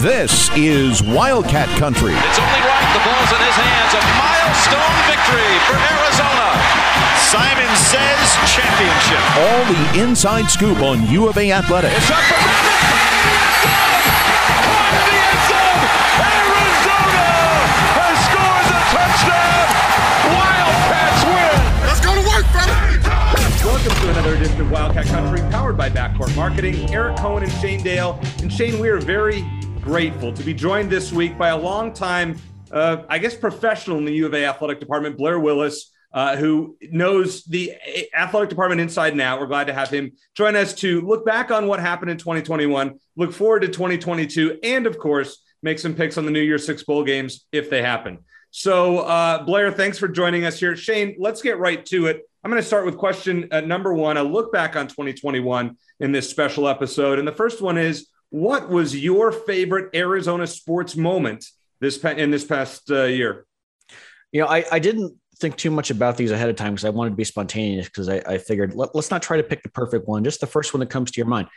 This is Wildcat Country. It's only right. The ball's in his hands. A milestone victory for Arizona. Simon says championship. All the inside scoop on U of A athletics. It's up for Caught in the end zone. Arizona has scored the touchdown. Wildcats win. Let's go to work, fella. Welcome to another edition of Wildcat Country, powered by Backcourt Marketing. Eric Cohen and Shane Dale. And Shane, we are very grateful to be joined this week by a longtime, uh, I guess, professional in the U of A athletic department, Blair Willis, uh, who knows the athletic department inside and out. We're glad to have him join us to look back on what happened in 2021, look forward to 2022, and of course, make some picks on the New Year's Six bowl games if they happen. So, uh, Blair, thanks for joining us here. Shane, let's get right to it. I'm going to start with question uh, number one. A look back on 2021 in this special episode. And the first one is what was your favorite Arizona sports moment this in this past uh, year? You know, I, I didn't think too much about these ahead of time because I wanted to be spontaneous because I, I, figured let, us not try to pick the perfect one, just the first one that comes to your mind.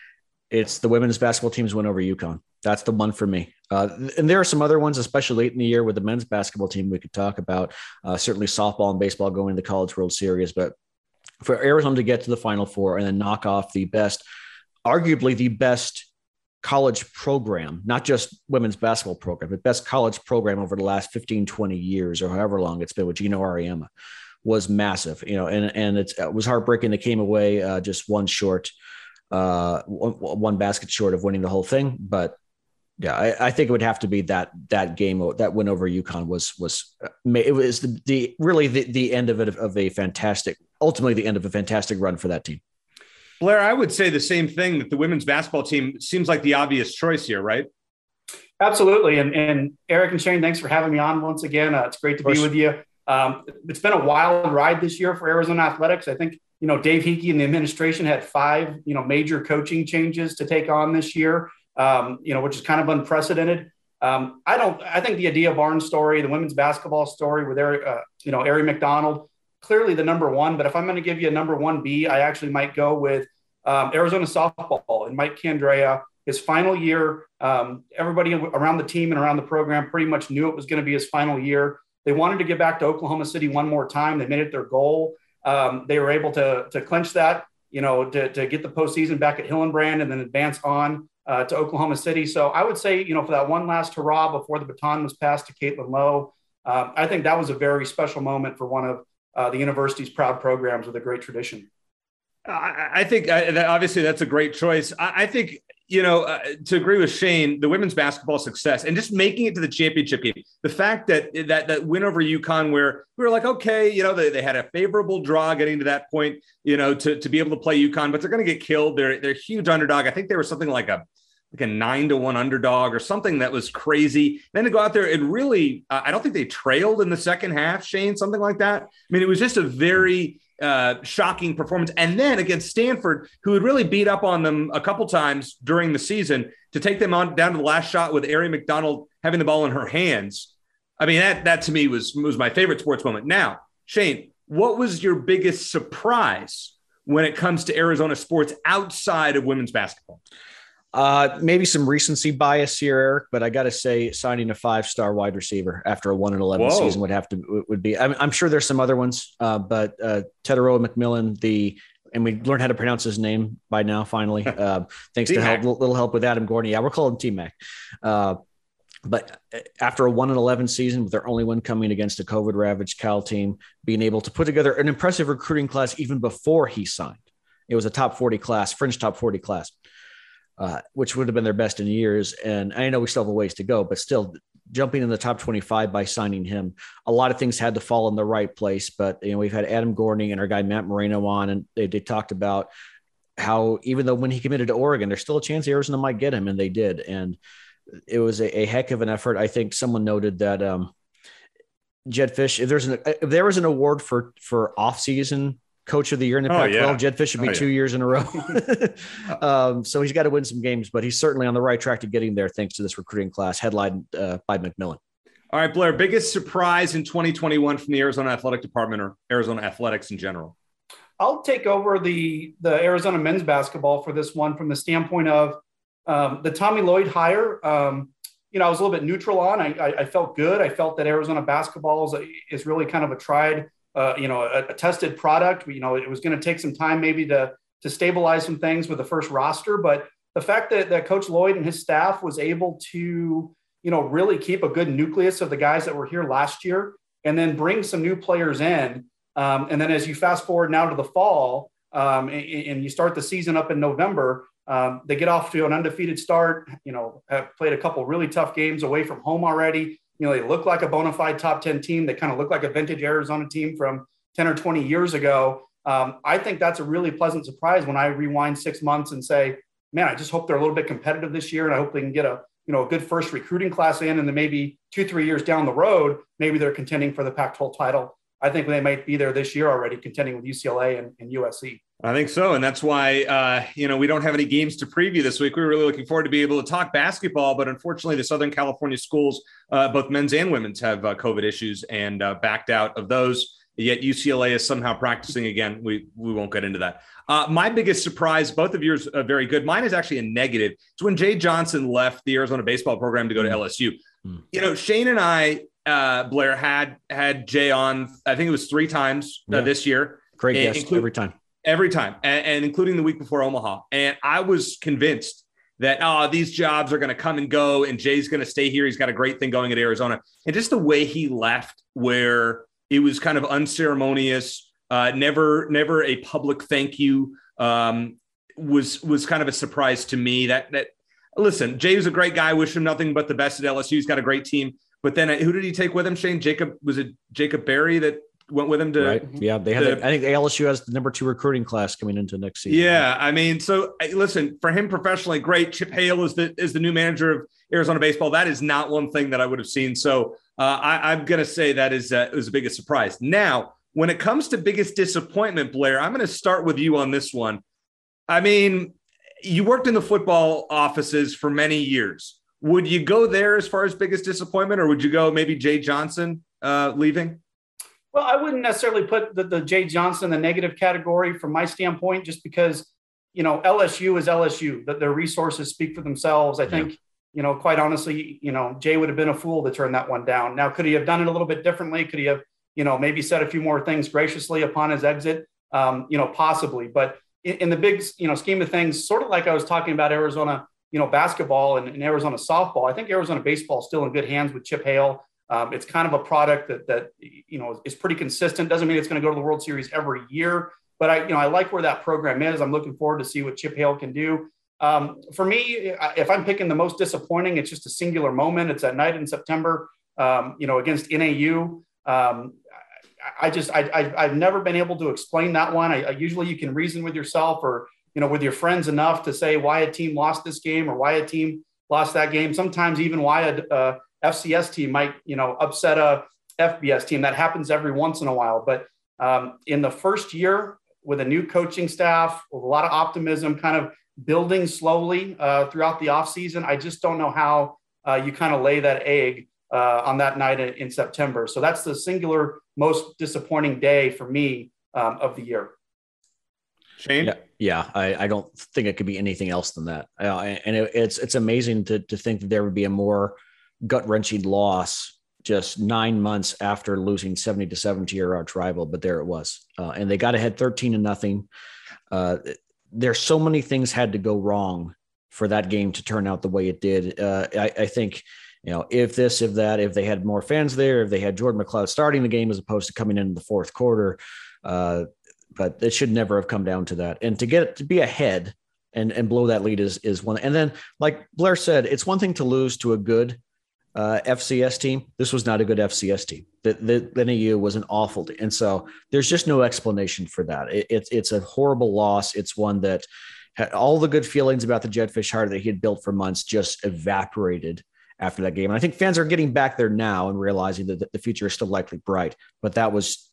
It's the women's basketball team's win over UConn. That's the one for me. Uh, and there are some other ones, especially late in the year with the men's basketball team we could talk about. Uh, certainly softball and baseball going to the College World Series. But for Arizona to get to the Final Four and then knock off the best, arguably the best college program, not just women's basketball program, but best college program over the last 15, 20 years or however long it's been with Geno Auriemma was massive, you know, and, and it was heartbreaking. They came away uh, just one short, uh, one, one, basket short of winning the whole thing. But yeah, I, I, think it would have to be that, that game, that win over UConn was, was, uh, it was the, the really the, the end of it of a fantastic, ultimately the end of a fantastic run for that team. Blair, I would say the same thing that the women's basketball team seems like the obvious choice here, right? Absolutely. And, and Eric and Shane, thanks for having me on once again. Uh, it's great to be with you. Um, it's been a wild ride this year for Arizona athletics. I think, you know, Dave Heeke and the administration had five, you know, major coaching changes to take on this year, um, you know, which is kind of unprecedented. Um, I don't, I think the Adia Barnes story, the women's basketball story with Eric, uh, you know, Aari McDonald, clearly the number one, but if I'm going to give you a number one B, I actually might go with um, Arizona softball and Mike Candrea. His final year, um, everybody around the team and around the program pretty much knew it was going to be his final year. They wanted to get back to Oklahoma City one more time. They made it their goal. Um, they were able to, to clinch that, you know, to, to get the postseason back at Hillenbrand and then advance on uh, to Oklahoma City. So I would say, you know, for that one last hurrah before the baton was passed to Caitlin Lowe, uh, I think that was a very special moment for one of uh, the university's proud programs with a great tradition. I, I think uh, obviously that's a great choice. I, I think you know, uh, to agree with Shane, the women's basketball success and just making it to the championship game. The fact that that that win over UConn, where we were like, okay, you know, they, they had a favorable draw getting to that point, you know, to, to be able to play UConn, but they're going to get killed. They're they're huge underdog. I think they were something like a like a nine to one underdog or something that was crazy. Then to go out there and really, uh, I don't think they trailed in the second half, Shane, something like that. I mean, it was just a very uh, shocking performance. And then against Stanford, who had really beat up on them a couple times during the season to take them on down to the last shot with Aari McDonald having the ball in her hands. I mean, that that to me was was my favorite sports moment. Now, Shane, what was your biggest surprise when it comes to Arizona sports outside of women's basketball? Uh, maybe some recency bias here, Eric, but I got to say, signing a five-star wide receiver after a one and eleven Whoa. season would have to would be. I'm, I'm sure there's some other ones, uh, but uh, Tetairoa McMillan, the and we learned how to pronounce his name by now. Finally, uh, thanks to help, little help with Adam Gordon. Yeah, we're calling him T Mac. Uh, but uh, after a one and eleven season, with their only one coming against a COVID ravaged Cal team, being able to put together an impressive recruiting class even before he signed, it was a top forty class, fringe top forty class uh, which would have been their best in years. And I know we still have a ways to go, but still jumping in the top 25 by signing him, a lot of things had to fall in the right place. But, you know, we've had Adam Gordon and our guy Matt Moreno on, and they, they talked about how even though when he committed to Oregon, there's still a chance Arizona might get him, and they did. And it was a, a heck of an effort. I think someone noted that um, Jedd Fisch, if there's an if there was an award for for off season coach of the year in the oh, Pac-12. Yeah. Jedd Fisch should be oh, two yeah. years in a row. um, so he's got to win some games, but he's certainly on the right track to getting there thanks to this recruiting class headlined uh, by McMillan. All right, Blair, biggest surprise in 2021 from the Arizona Athletic Department or Arizona Athletics in general? I'll take over the the Arizona men's basketball for this one from the standpoint of um, the Tommy Lloyd hire. Um, you know, I was a little bit neutral on. I, I, I felt good. I felt that Arizona basketball is, is really kind of a tried, uh, you know, a, a, tested product. You know, it was going to take some time maybe to to stabilize some things with the first roster, but the fact that, that Coach Lloyd and his staff was able to, you know, really keep a good nucleus of the guys that were here last year, and then bring some new players in, um, and then as you fast forward now to the fall, um, and, and, you start the season up in November, um, they get off to an undefeated start. You know, have played a couple really tough games away from home already. You know, they look like a bona fide top 10 team. They kind of look like a vintage Arizona team from 10 or 20 years ago. Um, I think that's a really pleasant surprise when I rewind six months and say, man, I just hope they're a little bit competitive this year. And I hope they can get a, you know, a good first recruiting class in. And then maybe two, three years down the road, maybe they're contending for the Pac 12 title. I think they might be there this year already, contending with UCLA and, and USC. I think so, and that's why uh, you know we don't have any games to preview this week. We are really looking forward to be able to talk basketball, but unfortunately, the Southern California schools, uh, both men's and women's, have uh, COVID issues and uh, backed out of those. Yet UCLA is somehow practicing again. We we won't get into that. Uh, my biggest surprise, both of yours are very good. Mine is actually a negative. It's when Jay Johnson left the Arizona baseball program to go to hmm. LSU. Mm. You know, Shane and I, uh, Blair had had Jay on. I think it was three times yeah. this year. Great guest every time every time, and, and, including the week before Omaha. And I was convinced that oh, these jobs are going to come and go, and Jay's going to stay here. He's got a great thing going at Arizona, and just the way he left, where it was kind of unceremonious, uh, never never a public thank you, um, was was kind of a surprise to me. That that listen, Jay was a great guy. Wish him nothing but the best at LSU. He's got a great team. But then who did he take with him? Shane Jacob was it Jacob Berry that went with him to right. yeah they have i think LSU has the number two recruiting class coming into next season. Yeah i mean so listen for him professionally great. Chip hale is the is the new manager of arizona baseball. That is not one thing that i would have seen. So uh, I, am going to say that is uh, was the biggest surprise. Now when it comes to biggest disappointment blair i'm going to start with you on this one. I mean you worked in the football offices for many years. Would you go there as far as biggest disappointment or would you go maybe jay johnson uh, leaving well, I wouldn't necessarily put the, the Jay Johnson the negative category from my standpoint, just because you know LSU is LSU. That their resources speak for themselves. I think yeah. you know, quite honestly, you know, Jay would have been a fool to turn that one down. Now, could he have done it a little bit differently? Could he have you know maybe said a few more things graciously upon his exit? Um, you know, possibly. But in, in, the big you know scheme of things, sort of like I was talking about Arizona, you know, basketball and, and Arizona softball. I think Arizona baseball is still in good hands with Chip Hale. Um, it's kind of a product that that you know is pretty consistent. Doesn't mean it's going to go to the World Series every year, but I you know I like where that program is. I'm looking forward to see what Chip Hale can do. Um, for me, if I'm picking the most disappointing, it's just a singular moment. It's that night in September, um, you know, against NAU. Um, I just I, I have never been able to explain that one. I, I, usually you can reason with yourself or you know with your friends enough to say why a team lost this game or why a team lost that game. Sometimes even why a, uh, FCS team might, you know, upset a FBS team. That happens every once in a while. But um, in the first year, with a new coaching staff, with a lot of optimism, kind of building slowly uh, throughout the offseason, I just don't know how uh, you kind of lay that egg uh, on that night in, in, September. So that's the singular most disappointing day for me um, of the year. Shane? Yeah, yeah I, I, don't think it could be anything else than that. Uh, and it, it's it's amazing to to think that there would be a more gut wrenching loss just nine months after losing 70 to 7 to your arch rival, but there it was. Uh, and they got ahead 13 to nothing. Uh, there's so many things had to go wrong for that game to turn out the way it did. Uh, I, I, think, you know, if this, if that, if they had more fans there, if they had Jordan McCloud starting the game as opposed to coming in the fourth quarter, uh, but it should never have come down to that. And to get to be ahead and and blow that lead is is one. And then, like Blair said, it's one thing to lose to a good uh, FCS team. This was not a good FCS team. The, the, NAU was an awful team. And so there's just no explanation for that. It, it, it's a horrible loss. It's one that had all the good feelings about the Jedd Fisch Heart that he had built for months just evaporated after that game. And I think fans are getting back there now and realizing that the future is still likely bright. But that was,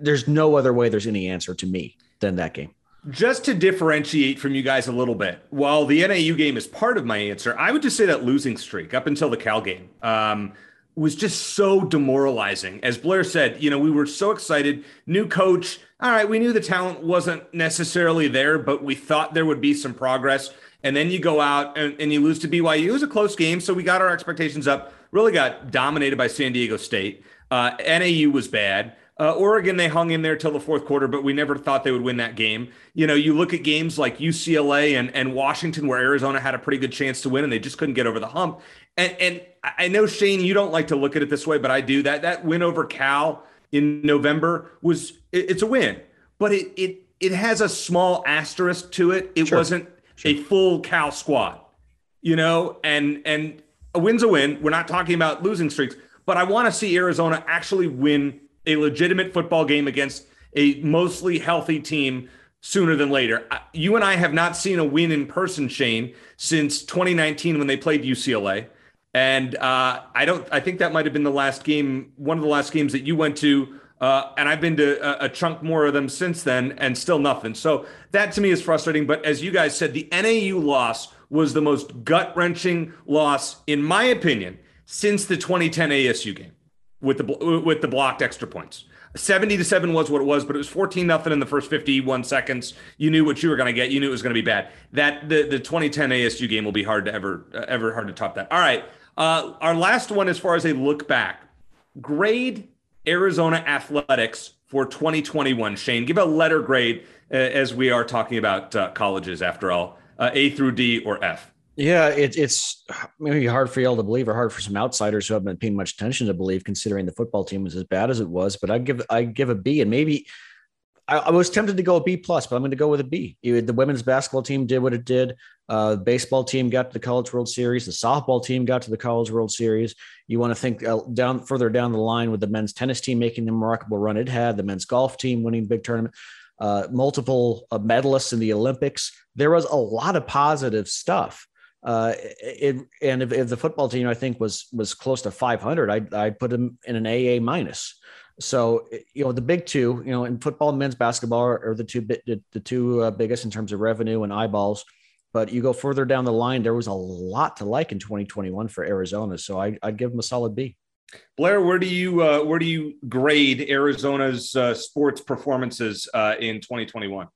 there's no other way there's any answer to me than that game. Just to differentiate from you guys a little bit, while the NAU game is part of my answer, I would just say that losing streak up until the Cal game um, was just so demoralizing. As Blair said, you know, we were so excited. New coach. All right, we knew the talent wasn't necessarily there, but we thought there would be some progress. and then you go out and, and you lose to BYU. It was a close game, so we got our expectations up. Really got dominated by San Diego State. Uh, NAU was bad. Uh, Oregon, they hung in there till the fourth quarter, but we never thought they would win that game. You know, you look at games like UCLA and, and Washington, where Arizona had a pretty good chance to win, and they just couldn't get over the hump. And, and I know Shane, you don't like to look at it this way, but I do. That that win over Cal in November was it, it's a win, but it it it has a small asterisk to it. It sure. wasn't sure. a full Cal squad, you know, and and a win's a win. We're not talking about losing streaks, but I want to see Arizona actually win a legitimate football game against a mostly healthy team sooner than later. You and I have not seen a win in person, Shane, since 2019 when they played UCLA. And uh, I don't. I think that might have been the last game, one of the last games that you went to. Uh, and I've been to a, a, chunk more of them since then, and still nothing. So that to me is frustrating. But as you guys said, the NAU loss was the most gut wrenching loss, in my opinion, since the 2010 ASU game with the with the blocked extra points. 70 to 7 was what it was, but it was 14 nothing in the first 51 seconds. You knew what you were going to get. You knew it was going to be bad. That the, the 2010 ASU game will be hard to ever uh, ever hard to top that. All right. Uh, our last one as far as a look back. Grade Arizona Athletics for 2021. Shane, give a letter grade uh, as we are talking about uh, colleges after all. Uh, a through D or F. Yeah, it, it's maybe hard for y'all to believe, or hard for some outsiders who haven't been paying much attention to believe, considering the football team was as bad as it was. But I give I give a B, and maybe I, I, was tempted to go a B plus, but I'm going to go with a B. The women's basketball team did what it did. Uh, the baseball team got to the College World Series. The softball team got to the College World Series. You want to think uh, down further down the line with the men's tennis team making the remarkable run it had, the men's golf team winning big tournament, uh, multiple uh, medalists in the Olympics. There was a lot of positive stuff uh, it, and if, if, the football team I think was was close to 500, I'd, I'd put them in an AA minus. So you know the big two, you know, in football and men's basketball are, are the two the, the two uh, biggest in terms of revenue and eyeballs. But you go further down the line, there was a lot to like in 2021 for Arizona. So I, would give them a solid B. Blair, where do you uh, where do you grade Arizona's uh, sports performances uh, in 2021?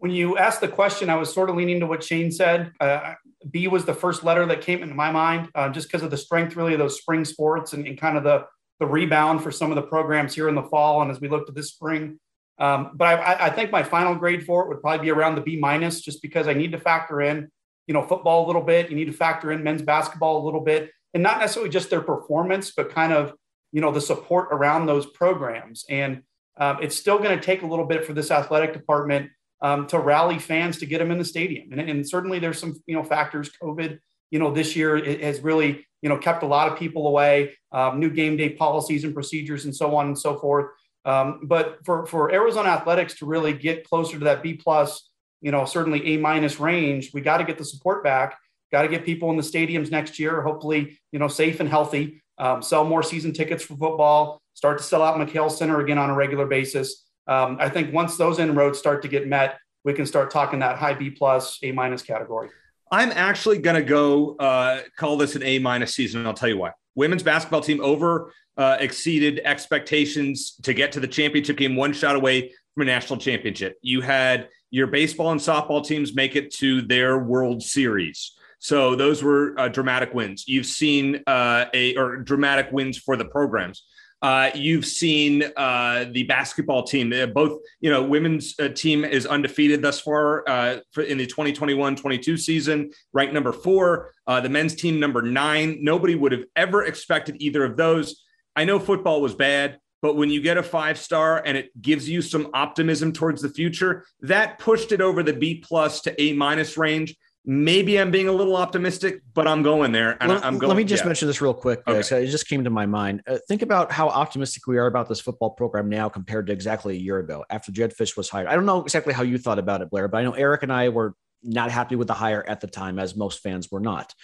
when you asked the question, I was sort of leaning to what Shane said. Uh, B was the first letter that came into my mind, uh, just because of the strength, really, of those spring sports and, and, kind of the the rebound for some of the programs here in the fall, and as we look to this spring. Um, but I, I, think my final grade for it would probably be around the B minus, just because I need to factor in, you know, football a little bit. You need to factor in men's basketball a little bit, and not necessarily just their performance, but kind of, you know, the support around those programs. And um, it's still going to take a little bit for this athletic department um, to rally fans to get them in the stadium. And, and, certainly there's some, you know, factors. COVID, you know, this year has really, you know, kept a lot of people away. Um, new game day policies and procedures and so on and so forth. Um, but for for Arizona athletics to really get closer to that B plus, you know, certainly A minus range, we got to get the support back. Got to get people in the stadiums next year, hopefully, you know, safe and healthy. Um, sell more season tickets for football. Start to sell out McKale Center again on a regular basis um, I think once those inroads start to get met, we can start talking that high B plus, A minus category. I'm actually going to go uh, call this an A minus season. And I'll tell you why. Women's basketball team over uh, exceeded expectations to get to the championship game, one shot away from a national championship. You had your baseball and softball teams make it to their World Series. So those were uh, dramatic wins. You've seen uh, a or dramatic wins for the programs. Uh, you've seen uh, the basketball team, both, you know, women's uh, team is undefeated thus far uh, in the 2021 22 season, ranked number four. Uh, the men's team, number nine. Nobody would have ever expected either of those. I know football was bad, but when you get a five star and it gives you some optimism towards the future, that pushed it over the B plus to A minus range maybe I'm being a little optimistic, but I'm going there. And let, I'm going. Let me just yeah. mention this real quick. Okay. So it just came to my mind. Uh, think about how optimistic we are about this football program now compared to exactly a year ago after Jedd Fisch was hired. I don't know exactly how you thought about it, Blair, but I know Eric and I were not happy with the hire at the time, as most fans were not.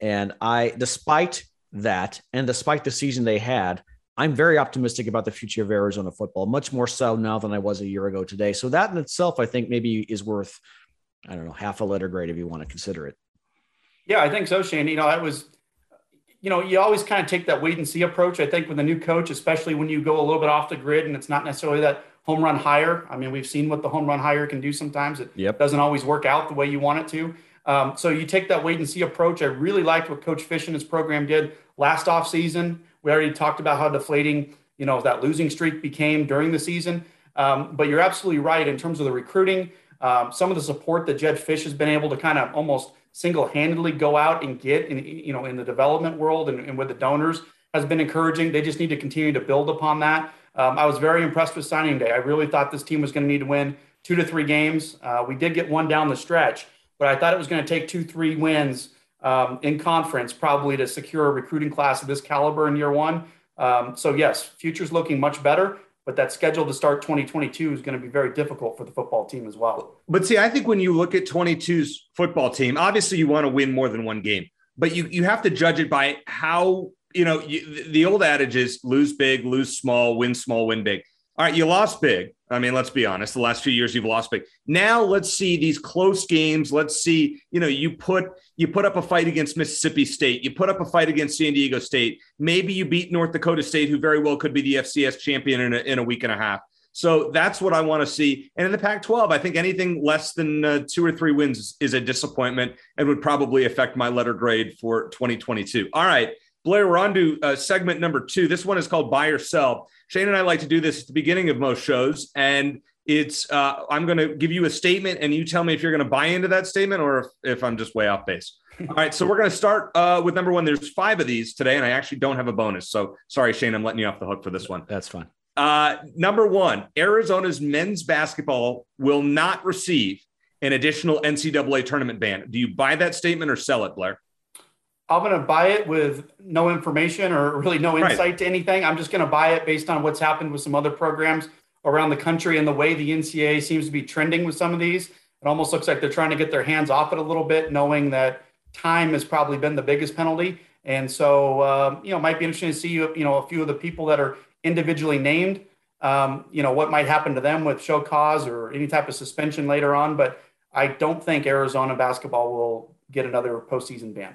And I, despite that, and despite the season they had, I'm very optimistic about the future of Arizona football, much more so now than I was a year ago today. So that in itself, I think maybe is worth I don't know, half a letter grade if you want to consider it. Yeah, I think so, Shane. You know, that was, you know, you always kind of take that wait and see approach. I think with a new coach, especially when you go a little bit off the grid and it's not necessarily that home run hire. I mean, we've seen what the home run hire can do sometimes. It yep. doesn't always work out the way you want it to. Um, so you take that wait and see approach. I really liked what Coach Fisch and his program did last off season. We already talked about how deflating, you know, that losing streak became during the season. Um, but you're absolutely right in terms of the recruiting. Um, some of the support that Jedd Fisch has been able to kind of almost single-handedly go out and get in, you know, in the development world and, and with the donors has been encouraging. They just need to continue to build upon that. Um, I was very impressed with signing day. I really thought this team was going to need to win two to three games. Uh, we did get one down the stretch, but I thought it was going to take two, three wins um, in conference probably to secure a recruiting class of this caliber in year one. Um, so yes, future's looking much better but that schedule to start 2022 is going to be very difficult for the football team as well. But see, I think when you look at 22's football team, obviously you want to win more than one game, but you you have to judge it by how you know you, the old adage is lose big, lose small, win small, win big. All right, you lost big. I mean, let's be honest. The last few years you've lost big. Now let's see these close games. Let's see, you know, you put you put up a fight against Mississippi State. You put up a fight against San Diego State. Maybe you beat North Dakota State, who very well could be the FCS champion in a, in a week and a half. So that's what I want to see. And in the Pac 12, I think anything less than uh, two or three wins is a disappointment and would probably affect my letter grade for 2022. All right. Blair, we're on to uh, segment number two. This one is called Buy or Sell. Shane and I like to do this at the beginning of most shows, and it's uh, I'm going to give you a statement, and you tell me if you're going to buy into that statement or if, if I'm just way off base. All right, so we're going to start uh, with number one. There's five of these today, and I actually don't have a bonus. So sorry, Shane, I'm letting you off the hook for this one. That's fine. Uh, number one, Arizona's men's basketball will not receive an additional NCAA tournament ban. Do you buy that statement or sell it, Blair? I'm going to buy it with no information or really no insight right. to anything. I'm just going to buy it based on what's happened with some other programs around the country and the way the NCAA seems to be trending with some of these. It almost looks like they're trying to get their hands off it a little bit, knowing that time has probably been the biggest penalty. And so, um, you know, it might be interesting to see, you know, a few of the people that are individually named, um, you know, what might happen to them with show cause or any type of suspension later on. But I don't think Arizona basketball will get another postseason ban.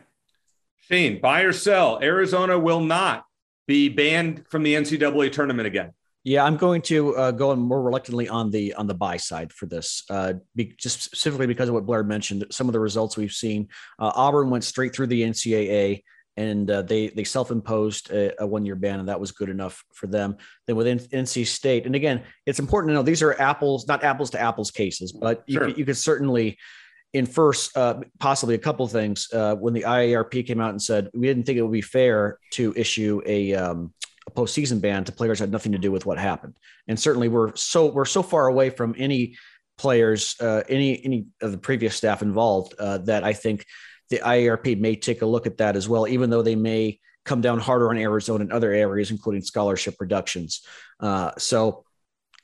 Shane, buy or sell. Arizona will not be banned from the NCAA tournament again. Yeah, I'm going to uh, go more reluctantly on the on the buy side for this, uh, be, just specifically because of what Blair mentioned. Some of the results we've seen, uh, Auburn went straight through the NCAA, and uh, they they self-imposed a, a one-year ban, and that was good enough for them. Then within NC State, and again, it's important to know these are apples, not apples to apples cases, but sure. you, you could certainly infer uh, possibly a couple things. Uh, when the IARP came out and said we didn't think it would be fair to issue a, um, a postseason ban to players that had nothing to do with what happened, and certainly we're so we're so far away from any players, uh, any any of the previous staff involved uh, that I think the IARP may take a look at that as well, even though they may come down harder on Arizona and other areas, including scholarship reductions. Uh, so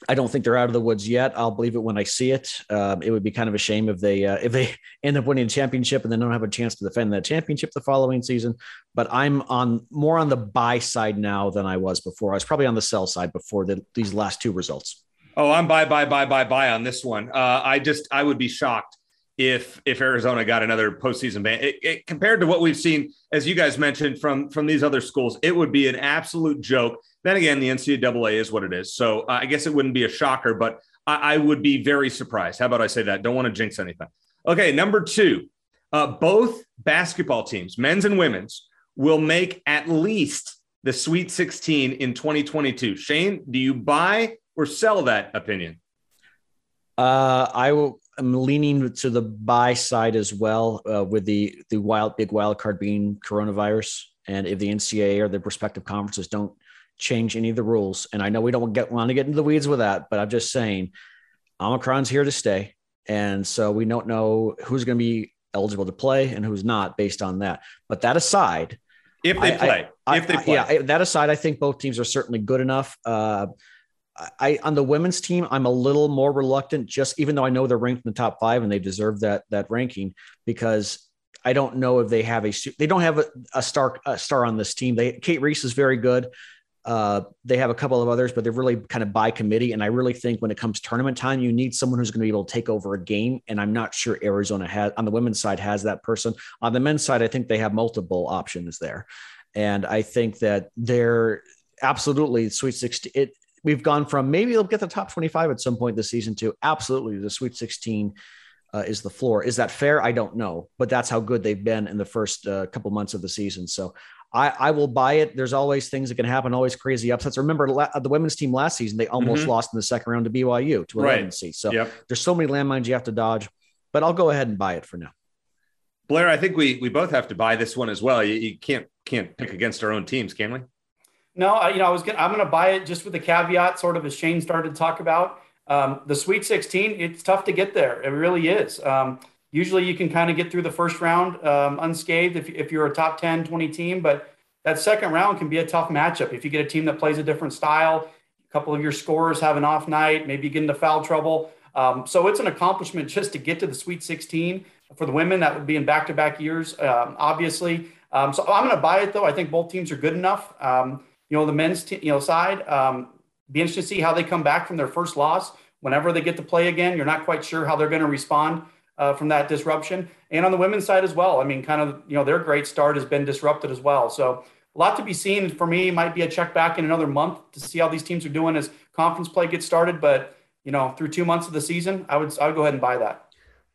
I don't think they're out of the woods yet. I'll believe it when I see it. Um, it would be kind of a shame if they uh, if they end up winning a championship and then don't have a chance to defend that championship the following season. But I'm on more on the buy side now than I was before. I was probably on the sell side before the, these last two results. Oh, I'm buy buy buy buy buy on this one. Uh, I just I would be shocked if if Arizona got another postseason ban. It, it, compared to what we've seen, as you guys mentioned from from these other schools, it would be an absolute joke then again, the NCAA is what it is. So uh, I guess it wouldn't be a shocker, but I, I, would be very surprised. How about I say that? Don't want to jinx anything. Okay, number two, uh, both basketball teams, men's and women's, will make at least the Sweet 16 in 2022. Shane, do you buy or sell that opinion? Uh, I will. I'm leaning to the buy side as well, uh, with the the wild big wild card being coronavirus, and if the NCAA or the respective conferences don't change any of the rules. And I know we don't get want to get into the weeds with that, but I'm just saying Omicron's here to stay. And so we don't know who's going to be eligible to play and who's not based on that. But that aside, if they play, I, if they play, yeah, that aside, I think both teams are certainly good enough. Uh, I on the women's team, I'm a little more reluctant, just even though I know they're ranked in the top five and they deserve that that ranking because I don't know if they have a they don't have a, a star a star on this team. They Cate Reese is very good. Uh, they have a couple of others, but they're really kind of by committee. And I really think when it comes tournament time, you need someone who's going to be able to take over a game. And I'm not sure Arizona has on the women's side has that person. On the men's side, I think they have multiple options there. And I think that they're absolutely Sweet 16. It we've gone from maybe they'll get the top 25 at some point this season to absolutely the Sweet 16 uh, is the floor. Is that fair? I don't know, but that's how good they've been in the first uh, couple months of the season. So I, I, will buy it. There's always things that can happen, always crazy upsets. Remember la- the women's team last season, they almost mm-hmm. lost in the second round to BYU to 11 right. seed. So yep. there's so many landmines you have to dodge, but I'll go ahead and buy it for now. Blair, I think we we both have to buy this one as well. You, you can't can't pick against our own teams, can we? No, I, you know I was gonna, I'm going to buy it just with the caveat, sort of as Shane started to talk about um, the Sweet 16. It's tough to get there. It really is. Um, usually, you can kind of get through the first round um, unscathed if if you're a top 10, 20 team, but that second round can be a tough matchup. If you get a team that plays a different style, a couple of your scorers have an off night, maybe get into foul trouble. Um, so it's an accomplishment just to get to the Sweet 16 for the women. That would be in back-to-back years, um, obviously. Um, so I'm going to buy it though. I think both teams are good enough. Um, you know, the men's te- you know side. Um, be interested to see how they come back from their first loss. Whenever they get to play again, you're not quite sure how they're going to respond uh, from that disruption. And on the women's side as well. I mean, kind of you know their great start has been disrupted as well. So a lot to be seen for me. Might be a check back in another month to see how these teams are doing as conference play gets started. But you know, through two months of the season, I would I would go ahead and buy that.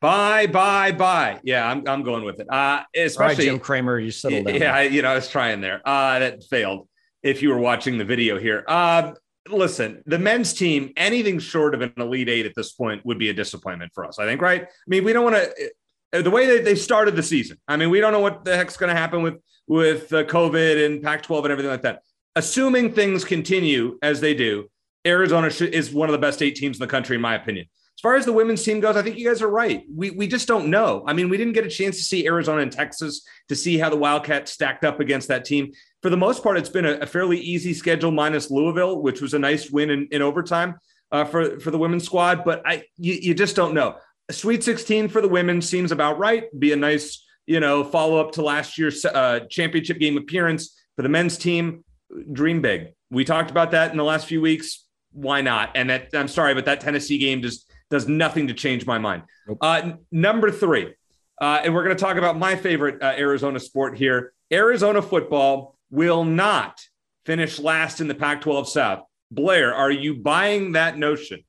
Buy, buy, buy. Yeah, I'm, I'm going with it. Uh, especially right, Jim Cramer, you settled down. Yeah, you know, I was trying there. Uh, that failed. If you were watching the video here, uh, listen, the men's team, anything short of an elite eight at this point would be a disappointment for us. I think, right? I mean, we don't want to. Uh, the way that they started the season. I mean, we don't know what the heck's going to happen with with uh, COVID and Pac-12 and everything like that. Assuming things continue as they do, Arizona is one of the best eight teams in the country, in my opinion. As far as the women's team goes, I think you guys are right. We, we just don't know. I mean, we didn't get a chance to see Arizona and Texas to see how the Wildcats stacked up against that team. For the most part, it's been a, a fairly easy schedule, minus Louisville, which was a nice win in, in overtime uh, for, for the women's squad. But I you, you just don't know. A Sweet 16 for the women seems about right. Be a nice, you know, follow up to last year's uh, championship game appearance for the men's team. Dream big. We talked about that in the last few weeks. Why not? And that I'm sorry, but that Tennessee game just does nothing to change my mind. Nope. Uh, number three, uh, and we're going to talk about my favorite uh, Arizona sport here. Arizona football will not finish last in the Pac 12 South. Blair, are you buying that notion?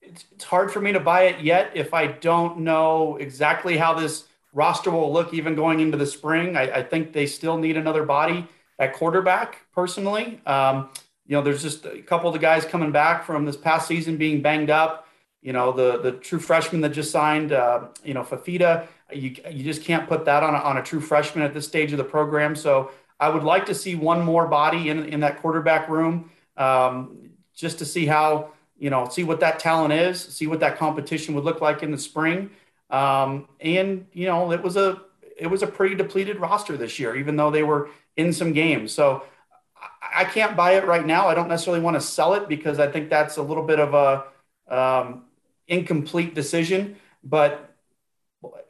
It's, it's hard for me to buy it yet if I don't know exactly how this roster will look even going into the spring. I, I think they still need another body at quarterback, personally. Um, you know, there's just a couple of the guys coming back from this past season being banged up you know the the true freshman that just signed uh, you know Fifita, you, you just can't put that on a, on a true freshman at this stage of the program so I would like to see one more body in, in that quarterback room um, just to see how you know see what that talent is see what that competition would look like in the spring. Um, and you know it was a it was a pretty depleted roster this year even though they were in some games. So I, can't buy it right now. I don't necessarily want to sell it because I think that's a little bit of a um, incomplete decision, but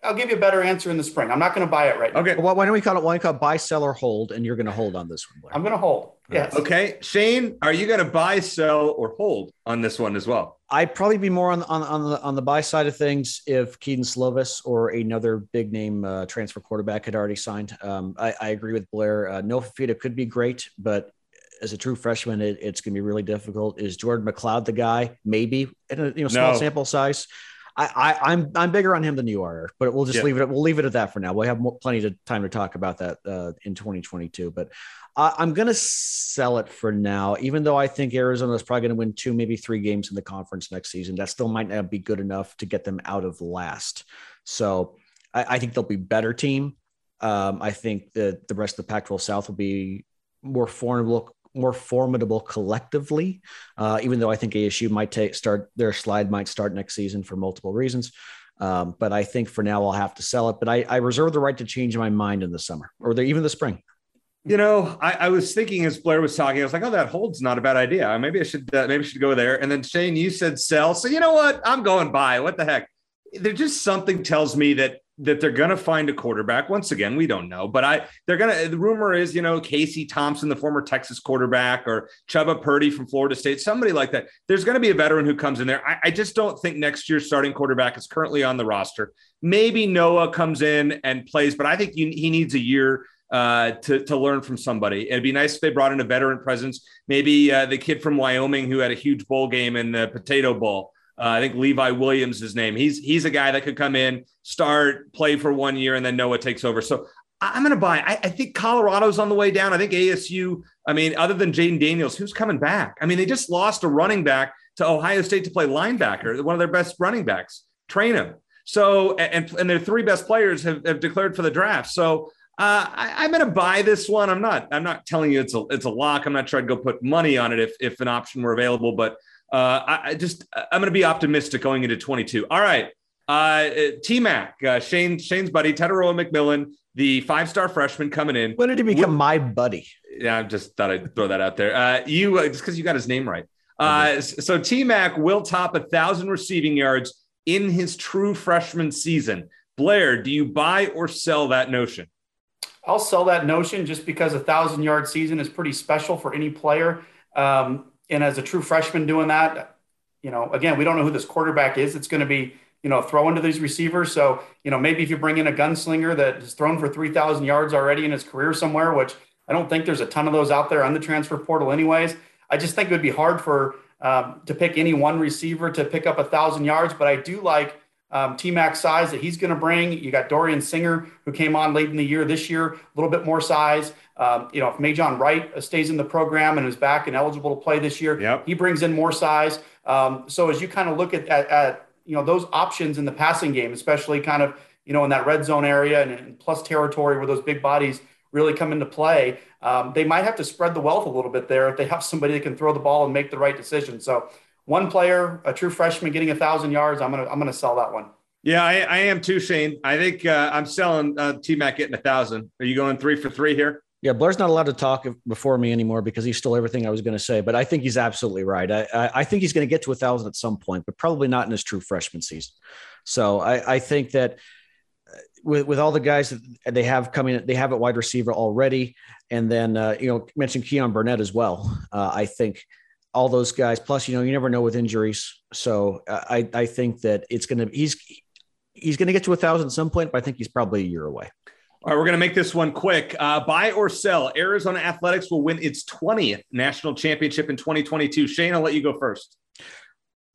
I'll give you a better answer in the spring. I'm not going to buy it right okay. now. Well, why don't we call it? Why don't we call it buy, sell, or hold? And you're going to hold on this one. I'm going to hold. Yes. Okay, Shane, are you going to buy, sell, or hold on this one as well? I'd probably be more on on on the on the buy side of things if Kedon Slovis or another big name uh, transfer quarterback had already signed. Um, I, I, agree with Blair. Uh, Noah Fifita could be great, but as a true freshman, it, it's going to be really difficult. Is Jordan McCloud the guy? Maybe in a you know small no. sample size. I, I, am I'm, I'm bigger on him than you are, but we'll just yeah. leave it. We'll leave it at that for now. We'll have more, plenty of time to talk about that uh, in 2022. But uh, I'm going to sell it for now, even though I think Arizona is probably going to win two, maybe three games in the conference next season. That still might not be good enough to get them out of last. So I, I think they'll be better team. Um, I think that the rest of the Pac-12 South will be more formidable more formidable collectively. Uh, even though I think ASU might take start their slide might start next season for multiple reasons. Um, but I think for now I'll have to sell it. But I, I reserve the right to change my mind in the summer or the, even the spring. You know, I, I, was thinking as Blair was talking, I was like, "Oh, that holds not a bad idea. Maybe I should, uh, maybe I should go there." And then Shane, you said sell, so you know what? I'm going buy. What the heck? There's just something tells me that that they're going to find a quarterback. Once again, we don't know, but I they're going to. The rumor is, you know, Casey Thompson, the former Texas quarterback, or Chubba Purdy from Florida State, somebody like that. There's going to be a veteran who comes in there. I, I just don't think next year's starting quarterback is currently on the roster. Maybe Noah comes in and plays, but I think you, he needs a year uh, to, to learn from somebody. It'd be nice if they brought in a veteran presence, maybe uh, the kid from Wyoming who had a huge bowl game in the Potato Bowl. Uh, I think Levi Williams is his name. He's he's a guy that could come in, start, play for one year, and then Noah takes over. So I'm going to buy. I, I, think Colorado's on the way down. I think ASU. I mean, other than Jayden Daniels, who's coming back? I mean, they just lost a running back to Ohio State to play linebacker, one of their best running backs. Train him. So, and and their three best players have, have declared for the draft. So, uh, I, am going to buy this one. I'm not. I'm not telling you it's a it's a lock. I'm not trying to go put money on it if if an option were available. But uh, I, I, just I'm going to be optimistic going into 22. All right, uh, T Mac, uh, Shane Shane's buddy Tetairoa McMillan, the five star freshman coming in. When did he become my buddy? Yeah, I just thought I'd throw that out there. Uh, you uh, just because you got his name right. Uh, so T Mac will top a thousand receiving yards in his true freshman season. Blair, do you buy or sell that notion? I'll sell that notion just because a thousand yard season is pretty special for any player. Um, and as a true freshman doing that, you know, again, we don't know who this quarterback is. It's going to be, you know, throw into these receivers. So, you know, maybe if you bring in a gunslinger that has thrown for 3,000 yards already in his career somewhere, which I don't think there's a ton of those out there on the transfer portal, anyways. I just think it would be hard for um, to pick any one receiver to pick up a thousand yards, but I do like um, T Mac size that he's going to bring. You got Dorian Singer, who came on late in the year this year, a little bit more size. Um, you know, if Majon Wright stays in the program and is back and eligible to play this year, yep. he brings in more size. Um, so as you kind of look at, at, at, you know those options in the passing game, especially kind of you know in that red zone area and, and plus territory where those big bodies really come into play, um, they might have to spread the wealth a little bit there if they have somebody that can throw the ball and make the right decision. So one player, a true freshman getting a thousand yards, I'm gonna I'm gonna sell that one. Yeah, I, I am too, Shane. I think uh, I'm selling uh, T Mac getting a thousand. Are you going three for three here? Yeah, Blair's not allowed to talk before me anymore because he stole everything I was going to say. But I think he's absolutely right. I, I, I think he's going to get to a thousand at some point, but probably not in his true freshman season. So I, I think that with, with all the guys that they have coming, they have at wide receiver already, and then uh, you know mentioned Keon Burnett as well. Uh, I think all those guys. Plus, you know, you never know with injuries, so uh, I I think that it's gonna he's he's gonna get to a thousand at some point, but I think he's probably a year away. All right, we're going to make this one quick. Uh, buy or sell. Arizona Athletics will win its 20th national championship in 2022. Shane, I'll let you go first.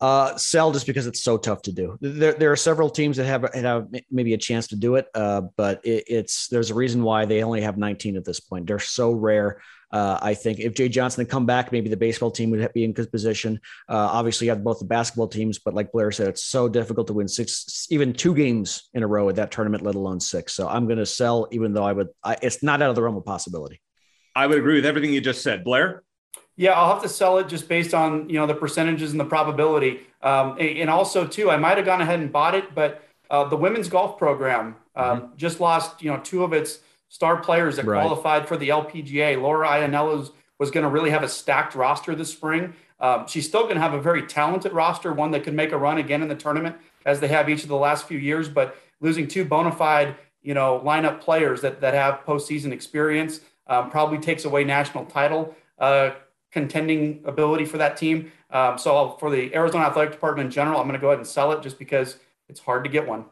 Uh, sell just because it's so tough to do. There, there are several teams that have have maybe a chance to do it, uh, but it, it's there's a reason why they only have 19 at this point. They're so rare. Uh, I think if Jay Johnson had come back, maybe the baseball team would be in good position. Uh, obviously, you have both the basketball teams, but like Blair said, it's so difficult to win six, even two games in a row at that tournament, let alone six. So I'm going to sell, even though I would. I, it's not out of the realm of possibility. I would agree with everything you just said, Blair. Yeah, I'll have to sell it just based on you know the percentages and the probability, um, and also too, I might have gone ahead and bought it, but uh, the women's golf program um, mm-hmm. just lost you know two of its star players that right. qualified for the LPGA. Laura Ianello was going to really have a stacked roster this spring. Um, she's still going to have a very talented roster, one that could make a run again in the tournament as they have each of the last few years. But losing two bona fide, you know, lineup players that that have postseason experience um, probably takes away national title. Uh, contending ability for that team. Um, so for the Arizona Athletic Department in general, I'm going to go ahead and sell it just because it's hard to get one.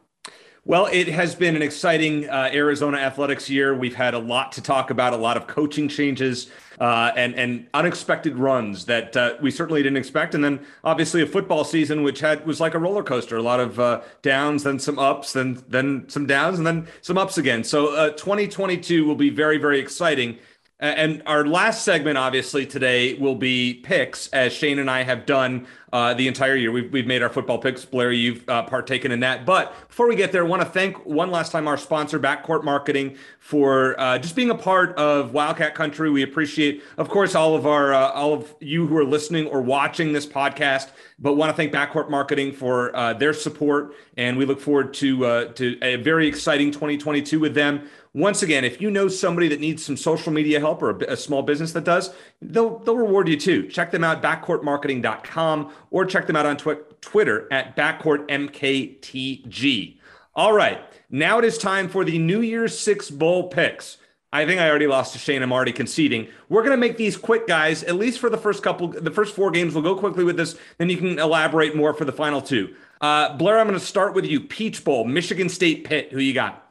Well, it has been an exciting uh, Arizona athletics year. We've had a lot to talk about, a lot of coaching changes uh, and and unexpected runs that uh, we certainly didn't expect, and then obviously a football season which had was like a roller coaster, a lot of uh, downs, then some ups, then then some downs, and then some ups again. So 2022 uh, will be very very exciting. And our last segment, obviously, today will be picks, as Shane and I have done uh, the entire year. We've, we've made our football picks. Blair, you've uh, partaken in that. But before we get there, I want to thank one last time our sponsor, Backcourt Marketing, for uh, just being a part of Wildcat Country. We appreciate, of course, all of our uh, all of you who are listening or watching this podcast. But want to thank Backcourt Marketing for uh, their support, and we look forward to uh, to a very exciting 2022 with them once again, if you know somebody that needs some social media help or a, a, small business that does, they'll they'll reward you too. Check them out backcourtmarketing.com or check them out on tw- Twitter at backcourtmktg. All right, now it is time for the New Year's Six Bowl picks. I think I already lost to Shane. I'm already conceding. We're going to make these quick, guys, at least for the first couple, the first four games. We'll go quickly with this, then you can elaborate more for the final two. Uh, Blair, I'm going to start with you. Peach Bowl, Michigan State Pitt. Who you got?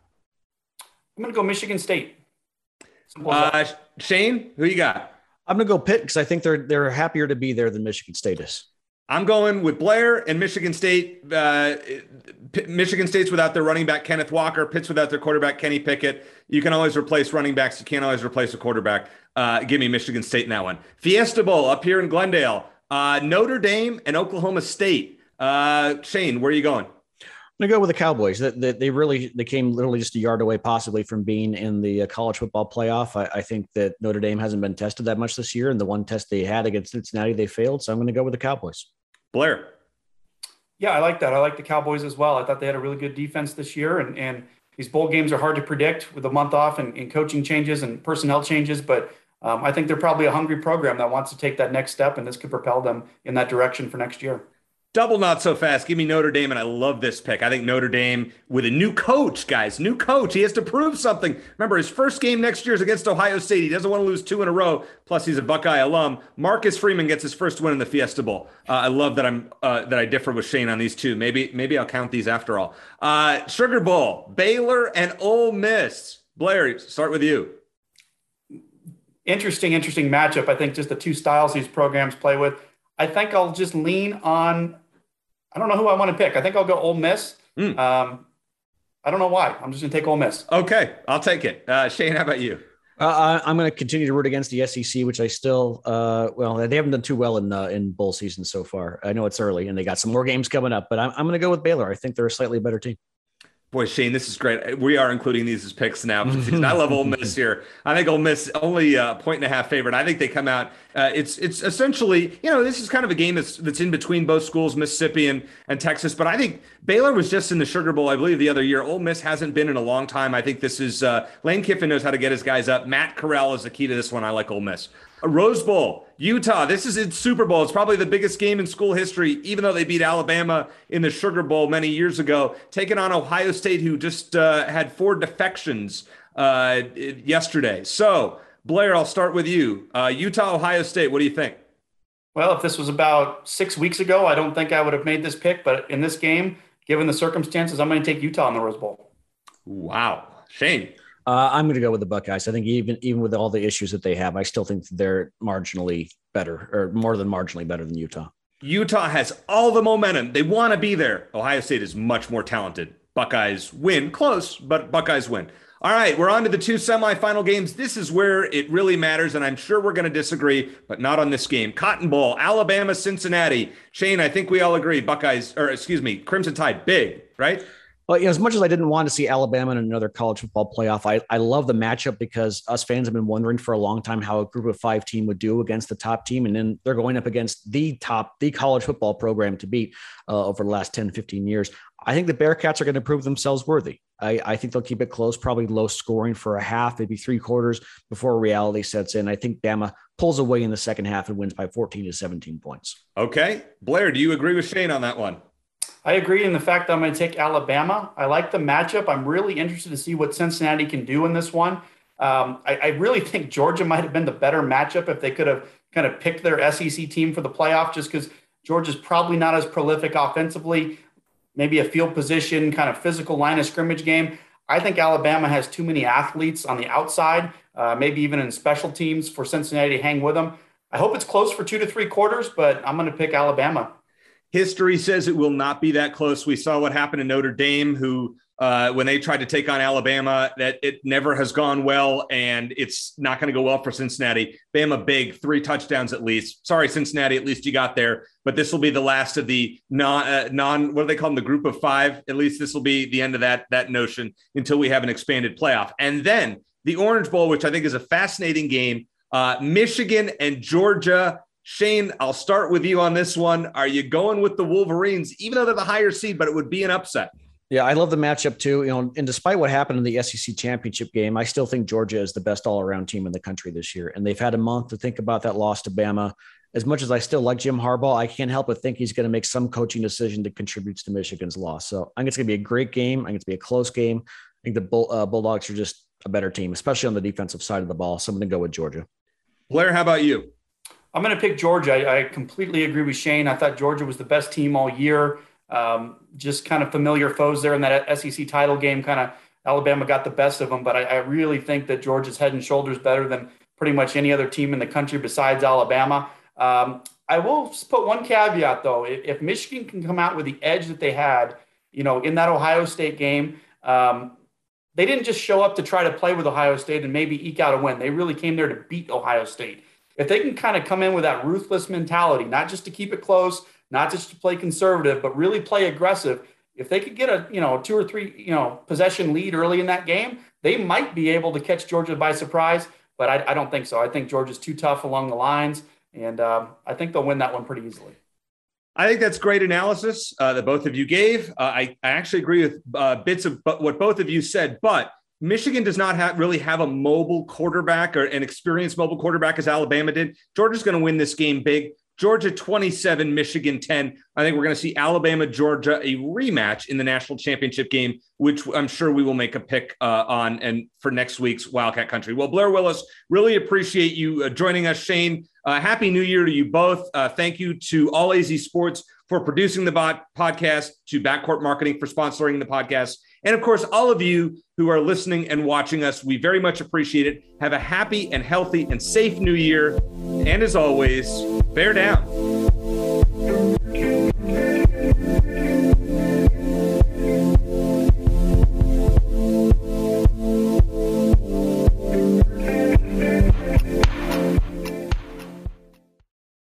I'm going to go Michigan State. Uh, Shane, who you got? I'm gonna go Pitt because I think they're they're happier to be there than Michigan State is. I'm going with Blair and Michigan State. Uh, Michigan State's without their running back Kenneth Walker. Pitt's without their quarterback Kenny Pickett. You can always replace running backs. You can't always replace a quarterback. Uh, give me Michigan State in that one. Fiesta Bowl up here in Glendale. Uh, Notre Dame and Oklahoma State. Uh, Shane, where are you going? I'm gonna go with the Cowboys. That they, they, really they came literally just a yard away, possibly from being in the uh, college football playoff. I, I, think that Notre Dame hasn't been tested that much this year, and the one test they had against Cincinnati, they failed. So I'm going to go with the Cowboys. Blair. Yeah, I like that. I like the Cowboys as well. I thought they had a really good defense this year, and and these bowl games are hard to predict with a month off and, and coaching changes and personnel changes, but. Um, I think they're probably a hungry program that wants to take that next step, and this could propel them in that direction for next year. Double not so fast. Give me Notre Dame, and I love this pick. I think Notre Dame with a new coach, guys, new coach. He has to prove something. Remember, his first game next year is against Ohio State. He doesn't want to lose two in a row. Plus, he's a Buckeye alum. Marcus Freeman gets his first win in the Fiesta Bowl. Uh, I love that I'm uh, that I differ with Shane on these two. Maybe maybe I'll count these after all. Uh, Sugar Bowl, Baylor and Ole Miss. Blair, start with you. Interesting, interesting matchup. I think just the two styles these programs play with. I think I'll just lean on I don't know who I want to pick. I think I'll go Ole Miss. Mm. Um, I don't know why. I'm just going to take Ole Miss. Okay, I'll take it. Uh, Shane, how about you? Uh, I'm going to continue to root against the SEC, which I still, uh, well, they haven't done too well in uh, in bowl season so far. I know it's early and they got some more games coming up, but I'm, I'm going to go with Baylor. I think they're a slightly better team. Boy, Shane, this is great. We are including these as picks now. I love Ole Miss here. I think Ole Miss only a point and a half favorite. I think they come out. Uh, it's it's essentially you know this is kind of a game that's that's in between both schools, Mississippi and and Texas. But I think Baylor was just in the Sugar Bowl, I believe, the other year. Ole Miss hasn't been in a long time. I think this is uh, Lane Kiffin knows how to get his guys up. Matt Corral is the key to this one. I like Ole Miss. A Rose Bowl, Utah. This is its Super Bowl. It's probably the biggest game in school history, even though they beat Alabama in the Sugar Bowl many years ago. Taking on Ohio State, who just uh, had four defections uh, yesterday. So, Blair, I'll start with you. Uh, Utah, Ohio State. What do you think? Well, if this was about six weeks ago, I don't think I would have made this pick. But in this game, given the circumstances, I'm going to take Utah in the Rose Bowl. Wow, Shane. Uh, I'm going to go with the Buckeyes. I think even even with all the issues that they have, I still think they're marginally better or more than marginally better than Utah. Utah has all the momentum. They want to be there. Ohio State is much more talented. Buckeyes win close, but Buckeyes win. All right, we're on to the two semifinal games. This is where it really matters, and I'm sure we're going to disagree, but not on this game. Cotton Bowl, Alabama, Cincinnati. Shane, I think we all agree. Buckeyes, or excuse me, Crimson Tide, big, right? Well, you know, as much as I didn't want to see Alabama in another college football playoff, I, I love the matchup because us fans have been wondering for a long time how a group of five team would do against the top team. And then they're going up against the top, the college football program to beat uh, over the last 10, 15 years. I think the Bearcats are going to prove themselves worthy. I, I, think they'll keep it close, probably low scoring for a half, maybe three quarters before reality sets in. I think Bama pulls away in the second half and wins by 14 to 17 points. Okay. Blair, do you agree with Shane on that one? I agree in the fact that I'm going to take Alabama. I like the matchup. I'm really interested to see what Cincinnati can do in this one. Um, I, I, really think Georgia might have been the better matchup if they could have kind of picked their SEC team for the playoff, just because Georgia's probably not as prolific offensively. Maybe a field position, kind of physical line of scrimmage game. I think Alabama has too many athletes on the outside, uh, maybe even in special teams for Cincinnati to hang with them. I hope it's close for two to three quarters, but I'm going to pick Alabama. History says it will not be that close. We saw what happened in Notre Dame, who uh, when they tried to take on Alabama, that it never has gone well, and it's not going to go well for Cincinnati. Bama big, three touchdowns at least. Sorry, Cincinnati, at least you got there, but this will be the last of the non uh, non what do they call them? The group of five. At least this will be the end of that that notion until we have an expanded playoff, and then the Orange Bowl, which I think is a fascinating game. Uh, Michigan and Georgia Shane, I'll start with you on this one. Are you going with the Wolverines, even though they're the higher seed, but it would be an upset? Yeah, I love the matchup too. You know, and despite what happened in the SEC championship game, I still think Georgia is the best all-around team in the country this year. And they've had a month to think about that loss to Bama. As much as I still like Jim Harbaugh, I can't help but think he's going to make some coaching decision that contributes to Michigan's loss. So I think it's going to be a great game. I think it's going to be a close game. I think the Bull, uh, Bulldogs are just a better team, especially on the defensive side of the ball. So I'm going to go with Georgia. Blair, how about you? I'm going to pick Georgia. I, I, completely agree with Shane. I thought Georgia was the best team all year. Um, just kind of familiar foes there in that SEC title game, kind of Alabama got the best of them, but I, I really think that Georgia's head and shoulders better than pretty much any other team in the country besides Alabama. Um, I will put one caveat though: if, Michigan can come out with the edge that they had, you know, in that Ohio State game, um, they didn't just show up to try to play with Ohio State and maybe eke out a win. They really came there to beat Ohio State. If they can kind of come in with that ruthless mentality, not just to keep it close, not just to play conservative, but really play aggressive. If they could get a you know two or three you know possession lead early in that game, they might be able to catch Georgia by surprise. But I, I don't think so. I think Georgia's too tough along the lines, and um, I think they'll win that one pretty easily. I think that's great analysis uh, that both of you gave. Uh, I, I actually agree with uh, bits of what both of you said, but Michigan does not have, really have a mobile quarterback or an experienced mobile quarterback as Alabama did. Georgia's going to win this game big. Georgia 27, Michigan 10. I think we're going to see Alabama, Georgia, a rematch in the national championship game, which I'm sure we will make a pick uh, on and for next week's Wildcat Country. Well, Blair Willis, really appreciate you uh, joining us. Shane, uh, happy new year to you both. Uh, thank you to All AZ Sports for producing the bot- podcast, to Backcourt Marketing for sponsoring the podcast. And of course, all of you who are listening and watching us, we very much appreciate it. Have a happy and healthy and safe new year. And as always, bear down.